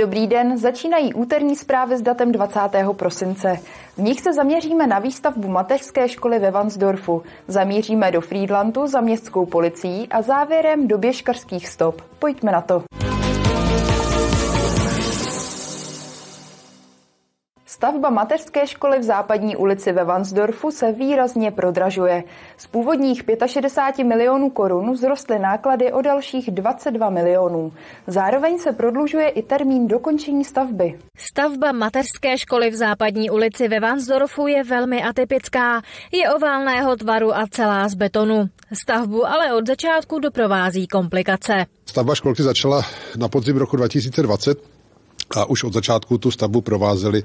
Dobrý den, začínají úterní zprávy s datem 20. prosince. V nich se zaměříme na výstavbu mateřské školy ve Vansdorfu, zamíříme do Friedlandu za městskou policií a závěrem do běžkařských stop. Pojďme na to. Stavba mateřské školy v západní ulici ve Vansdorfu se výrazně prodražuje. Z původních 65 milionů korun vzrostly náklady o dalších 22 milionů. Zároveň se prodlužuje i termín dokončení stavby. Stavba mateřské školy v západní ulici ve Vansdorfu je velmi atypická. Je oválného tvaru a celá z betonu. Stavbu ale od začátku doprovází komplikace. Stavba školky začala na podzim roku 2020 a už od začátku tu stavbu provázely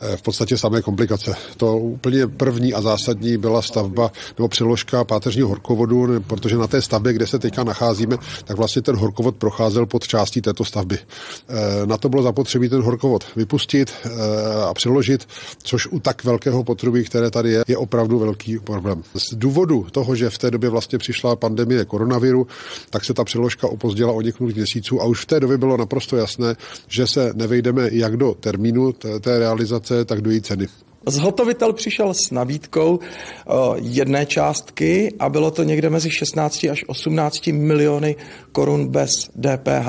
eh, v podstatě samé komplikace. To úplně první a zásadní byla stavba nebo přeložka páteřního horkovodu, protože na té stavbě, kde se teďka nacházíme, tak vlastně ten horkovod procházel pod částí této stavby. Eh, na to bylo zapotřebí ten horkovod vypustit eh, a přeložit, což u tak velkého potrubí, které tady je, je opravdu velký problém. Z důvodu toho, že v té době vlastně přišla pandemie koronaviru, tak se ta přeložka opozdila o několik měsíců a už v té době bylo naprosto jasné, že se ne nevejdeme jak do termínu té realizace, tak do její ceny. Zhotovitel přišel s nabídkou eh, jedné částky a bylo to někde mezi 16 až 18 miliony korun bez DPH.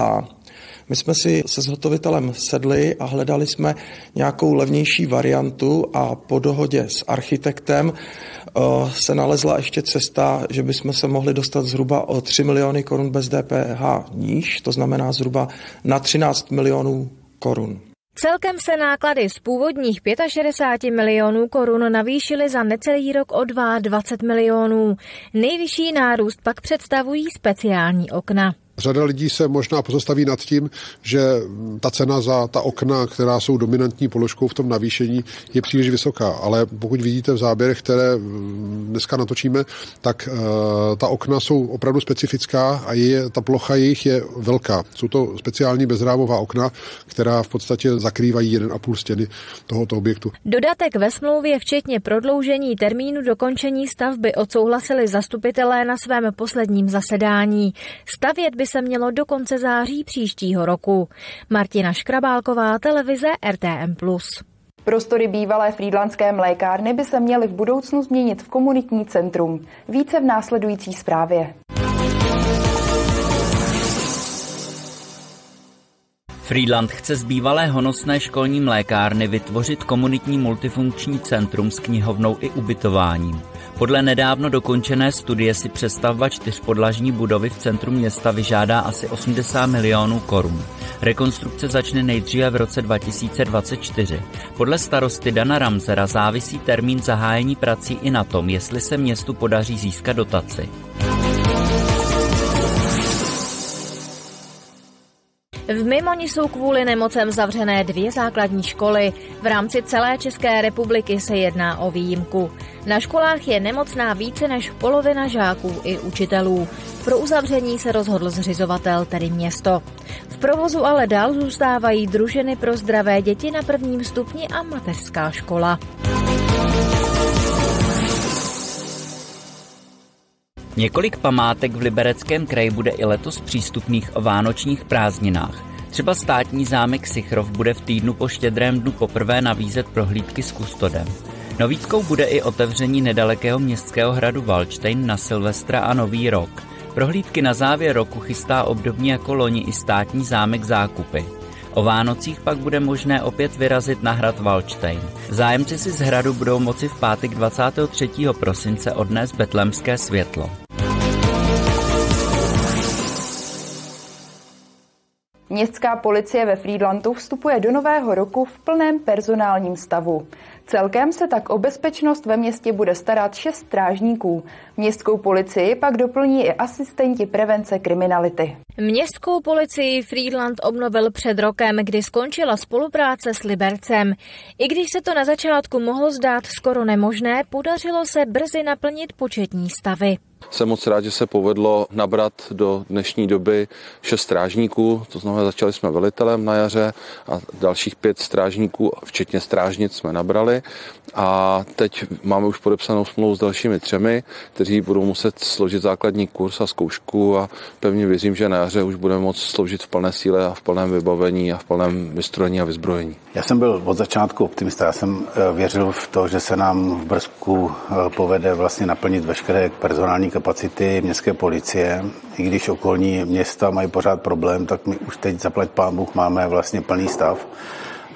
My jsme si se zhotovitelem sedli a hledali jsme nějakou levnější variantu a po dohodě s architektem eh, se nalezla ještě cesta, že bychom se mohli dostat zhruba o 3 miliony korun bez DPH níž, to znamená zhruba na 13 milionů korun. Celkem se náklady z původních 65 milionů korun navýšily za necelý rok o 22 milionů. Nejvyšší nárůst pak představují speciální okna. Řada lidí se možná pozastaví nad tím, že ta cena za ta okna, která jsou dominantní položkou v tom navýšení, je příliš vysoká. Ale pokud vidíte v záběrech, které dneska natočíme, tak uh, ta okna jsou opravdu specifická a je, ta plocha jejich je velká. Jsou to speciální bezrámová okna, která v podstatě zakrývají 1,5 stěny tohoto objektu. Dodatek ve smlouvě, včetně prodloužení termínu dokončení stavby, odsouhlasili zastupitelé na svém posledním zasedání. Stavět by se mělo do konce září příštího roku. Martina Škrabálková, televize RTM+. Prostory bývalé frýdlandské mlékárny by se měly v budoucnu změnit v komunitní centrum. Více v následující zprávě. Friedland chce z bývalé honosné školní mlékárny vytvořit komunitní multifunkční centrum s knihovnou i ubytováním. Podle nedávno dokončené studie si přestavba čtyřpodlažní budovy v centru města vyžádá asi 80 milionů korun. Rekonstrukce začne nejdříve v roce 2024. Podle starosty Dana Ramzera závisí termín zahájení prací i na tom, jestli se městu podaří získat dotaci. V Mimoni jsou kvůli nemocem zavřené dvě základní školy. V rámci celé České republiky se jedná o výjimku. Na školách je nemocná více než polovina žáků i učitelů. Pro uzavření se rozhodl zřizovatel, tedy město. V provozu ale dál zůstávají družiny pro zdravé děti na prvním stupni a mateřská škola. Několik památek v Libereckém kraji bude i letos přístupných o vánočních prázdninách. Třeba státní zámek Sichrov bude v týdnu po štědrém dnu poprvé nabízet prohlídky s kustodem. Novítkou bude i otevření nedalekého městského hradu Valštejn na Silvestra a Nový rok. Prohlídky na závěr roku chystá obdobně jako loni i státní zámek Zákupy. O Vánocích pak bude možné opět vyrazit na hrad Valštejn. Zájemci si z hradu budou moci v pátek 23. prosince odnést betlemské světlo. Městská policie ve Friedlandu vstupuje do nového roku v plném personálním stavu. Celkem se tak o bezpečnost ve městě bude starat šest strážníků. Městskou policii pak doplní i asistenti prevence kriminality. Městskou policii Friedland obnovil před rokem, kdy skončila spolupráce s Libercem. I když se to na začátku mohlo zdát skoro nemožné, podařilo se brzy naplnit početní stavy. Jsem moc rád, že se povedlo nabrat do dnešní doby šest strážníků, to znamená začali jsme velitelem na jaře a dalších pět strážníků, včetně strážnic jsme nabrali a teď máme už podepsanou smlouvu s dalšími třemi, kteří budou muset složit základní kurz a zkoušku a pevně věřím, že na jaře už budeme moct sloužit v plné síle a v plném vybavení a v plném vystrojení a vyzbrojení. Já jsem byl od začátku optimista. Já jsem eh, věřil v to, že se nám v Brzku eh, povede vlastně naplnit veškeré personální kapacity městské policie. I když okolní města mají pořád problém, tak my už teď zaplať pán Bůh máme vlastně plný stav.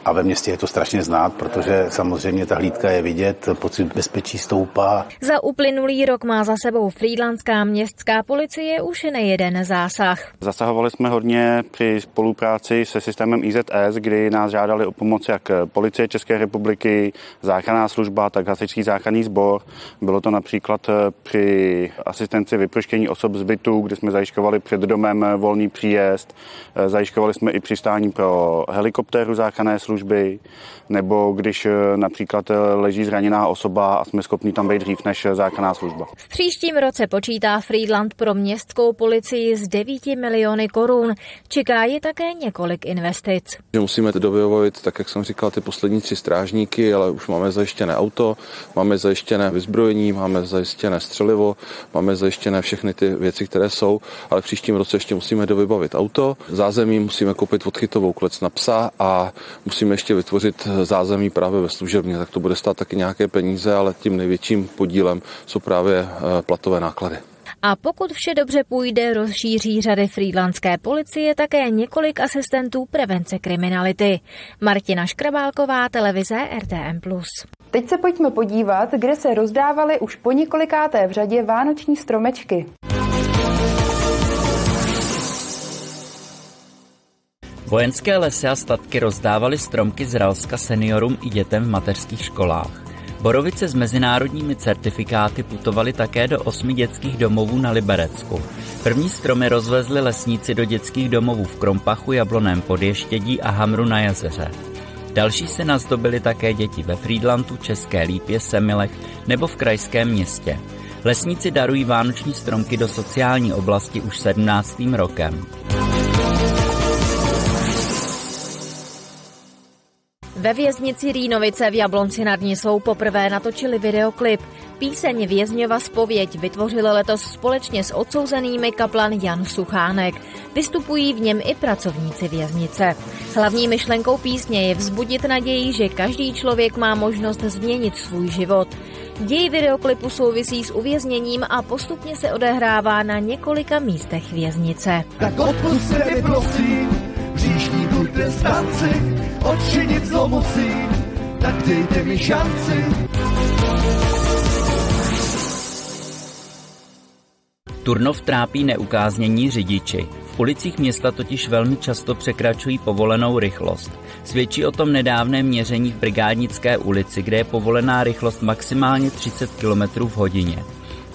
A ve městě je to strašně znát, protože samozřejmě ta hlídka je vidět, pocit bezpečí stoupá. Za uplynulý rok má za sebou Frýdlandská městská policie už nejeden zásah. Zasahovali jsme hodně při spolupráci se systémem IZS, kdy nás žádali o pomoc jak policie České republiky, záchranná služba, tak hasičský záchranný sbor. Bylo to například při asistenci vyproštění osob z bytu, kde jsme zajišťovali před domem volný příjezd. Zajišťovali jsme i přistání pro helikoptéru záchranné služby služby, nebo když eh, například eh, leží zraněná osoba a jsme schopni tam být dřív než eh, zákonná služba. V příštím roce počítá Friedland pro městskou policii z 9 miliony korun. Čeká je také několik investic. Že musíme dovybavit, tak jak jsem říkal, ty poslední tři strážníky, ale už máme zajištěné auto, máme zajištěné vyzbrojení, máme zajištěné střelivo, máme zajištěné všechny ty věci, které jsou, ale v příštím roce ještě musíme dovybavit auto, zázemí musíme koupit odchytovou klec na psa a musíme musíme ještě vytvořit zázemí právě ve služebně, tak to bude stát taky nějaké peníze, ale tím největším podílem jsou právě eh, platové náklady. A pokud vše dobře půjde, rozšíří řady frýdlandské policie také několik asistentů prevence kriminality. Martina Škrabálková, televize RTM+. Teď se pojďme podívat, kde se rozdávaly už po několikáté v řadě vánoční stromečky. Vojenské lesy a statky rozdávaly stromky z Ralska seniorům i dětem v mateřských školách. Borovice s mezinárodními certifikáty putovaly také do osmi dětských domovů na Liberecku. První stromy rozvezli lesníci do dětských domovů v Krompachu, Jabloném podještědí a Hamru na jezeře. Další se nazdobily také děti ve Friedlandu, České Lípě, Semilech nebo v krajském městě. Lesníci darují vánoční stromky do sociální oblasti už 17. rokem. Ve věznici Rýnovice v Jablonci nad Nisou poprvé natočili videoklip. Píseň Vězňova spověď vytvořili letos společně s odsouzenými kaplan Jan Suchánek. Vystupují v něm i pracovníci věznice. Hlavní myšlenkou písně je vzbudit naději, že každý člověk má možnost změnit svůj život. Děj videoklipu souvisí s uvězněním a postupně se odehrává na několika místech věznice. Tak odpuste mi prosím, příští trestanci, odčinit zlo musím, tak dejte mi šanci. Turnov trápí neukáznění řidiči. V ulicích města totiž velmi často překračují povolenou rychlost. Svědčí o tom nedávné měření v Brigádnické ulici, kde je povolená rychlost maximálně 30 km v hodině.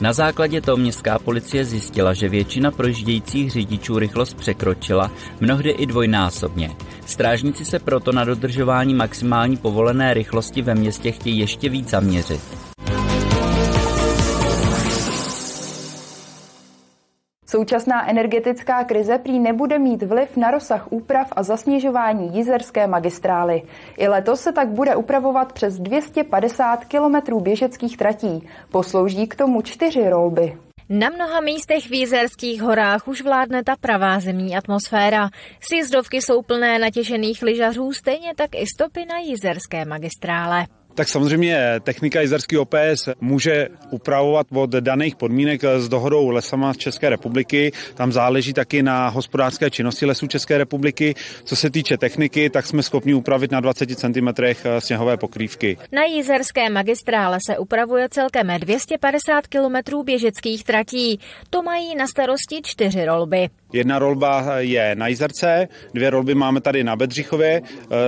Na základě toho městská policie zjistila, že většina projíždějících řidičů rychlost překročila, mnohdy i dvojnásobně. Strážníci se proto na dodržování maximální povolené rychlosti ve městě chtějí ještě víc zaměřit. Současná energetická krize prý nebude mít vliv na rozsah úprav a zasněžování jízerské magistrály. I letos se tak bude upravovat přes 250 kilometrů běžeckých tratí. Poslouží k tomu čtyři rolby. Na mnoha místech v Jízerských horách už vládne ta pravá zemní atmosféra. Sjezdovky jsou plné natěšených lyžařů, stejně tak i stopy na jízerské magistrále tak samozřejmě technika jizerský OPS může upravovat od daných podmínek s dohodou lesama z České republiky. Tam záleží taky na hospodářské činnosti lesů České republiky. Co se týče techniky, tak jsme schopni upravit na 20 cm sněhové pokrývky. Na jízerské magistrále se upravuje celkem 250 km běžeckých tratí. To mají na starosti čtyři rolby. Jedna rolba je na Jizerce, dvě rolby máme tady na Bedřichově,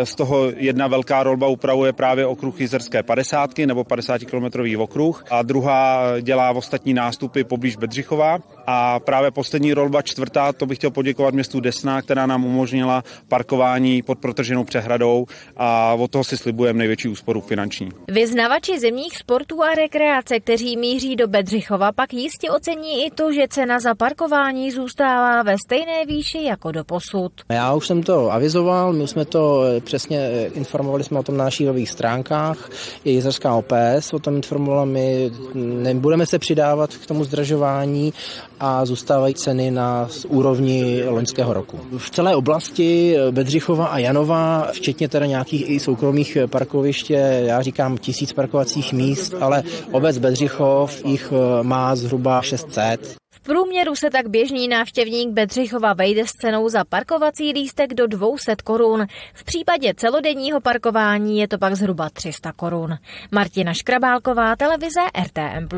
z toho jedna velká rolba upravuje právě okruh Jizerské 50 nebo 50 kilometrový okruh a druhá dělá ostatní nástupy poblíž Bedřichova a právě poslední rolba čtvrtá, to bych chtěl poděkovat městu Desna, která nám umožnila parkování pod protrženou přehradou a od toho si slibujeme největší úsporu finanční. Vyznavači zimních sportů a rekreace, kteří míří do Bedřichova, pak jistě ocení i to, že cena za parkování zůstává ve stejné výši jako do posud. Já už jsem to avizoval, my jsme to eh, přesně eh, informovali jsme o tom na našich webových stránkách, i Jizerská OPS o tom informovala, my nebudeme se přidávat k tomu zdražování a zůstávají ceny na úrovni loňského roku. V celé oblasti Bedřichova a Janova, včetně teda nějakých i soukromých parkoviště, já říkám tisíc parkovacích míst, ale obec Bedřichov jich eh, má zhruba 600. V průměru se tak běžný návštěvník Bedřichova vejde s cenou za parkovací lístek do 200 korun. V případě celodenního parkování je to pak zhruba 300 korun. Martina Škrabálková, televize RTM+.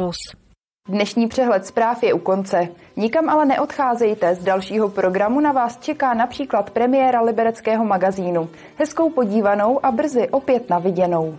Dnešní přehled zpráv je u konce. Nikam ale neodcházejte, z dalšího programu na vás čeká například premiéra libereckého magazínu. Hezkou podívanou a brzy opět na viděnou.